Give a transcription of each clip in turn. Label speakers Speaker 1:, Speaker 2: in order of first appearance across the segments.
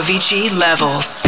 Speaker 1: Avicii
Speaker 2: levels.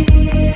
Speaker 2: night.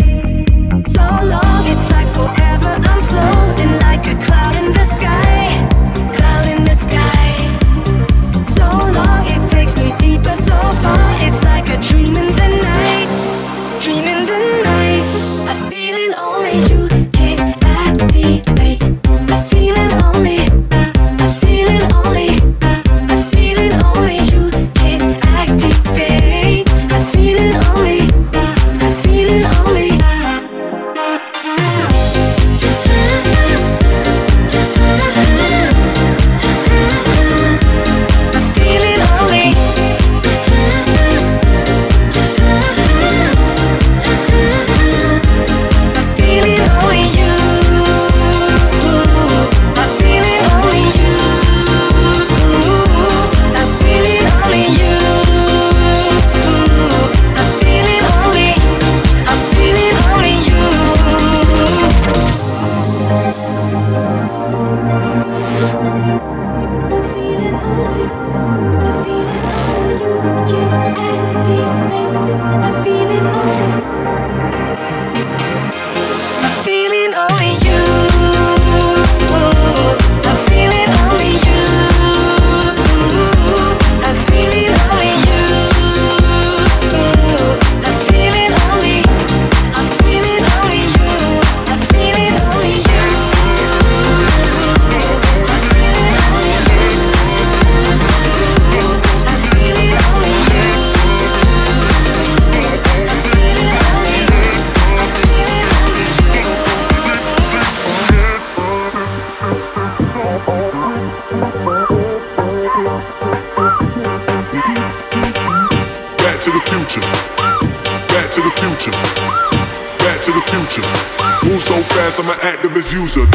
Speaker 3: so fast, I'm an activist user.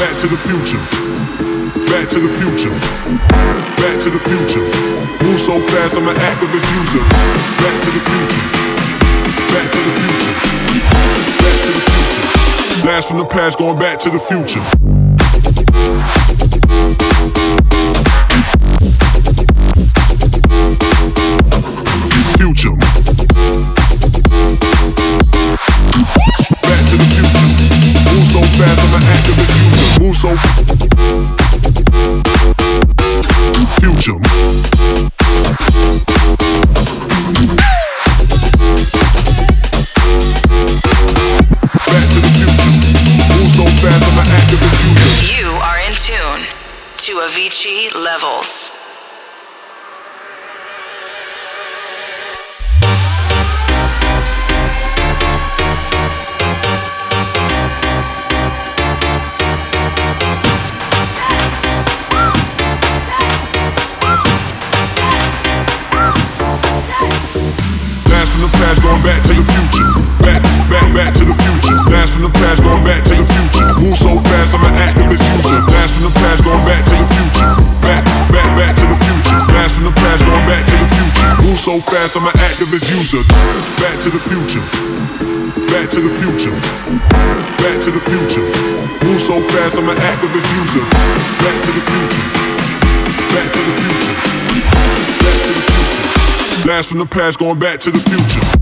Speaker 3: Back to the future. Back to the future. Back to the future. Move so fast, I'm an activist user. Back to the future. Back to the future. Back to the future. Blast from the past, going back to the future. Blast from the past, going back to the future.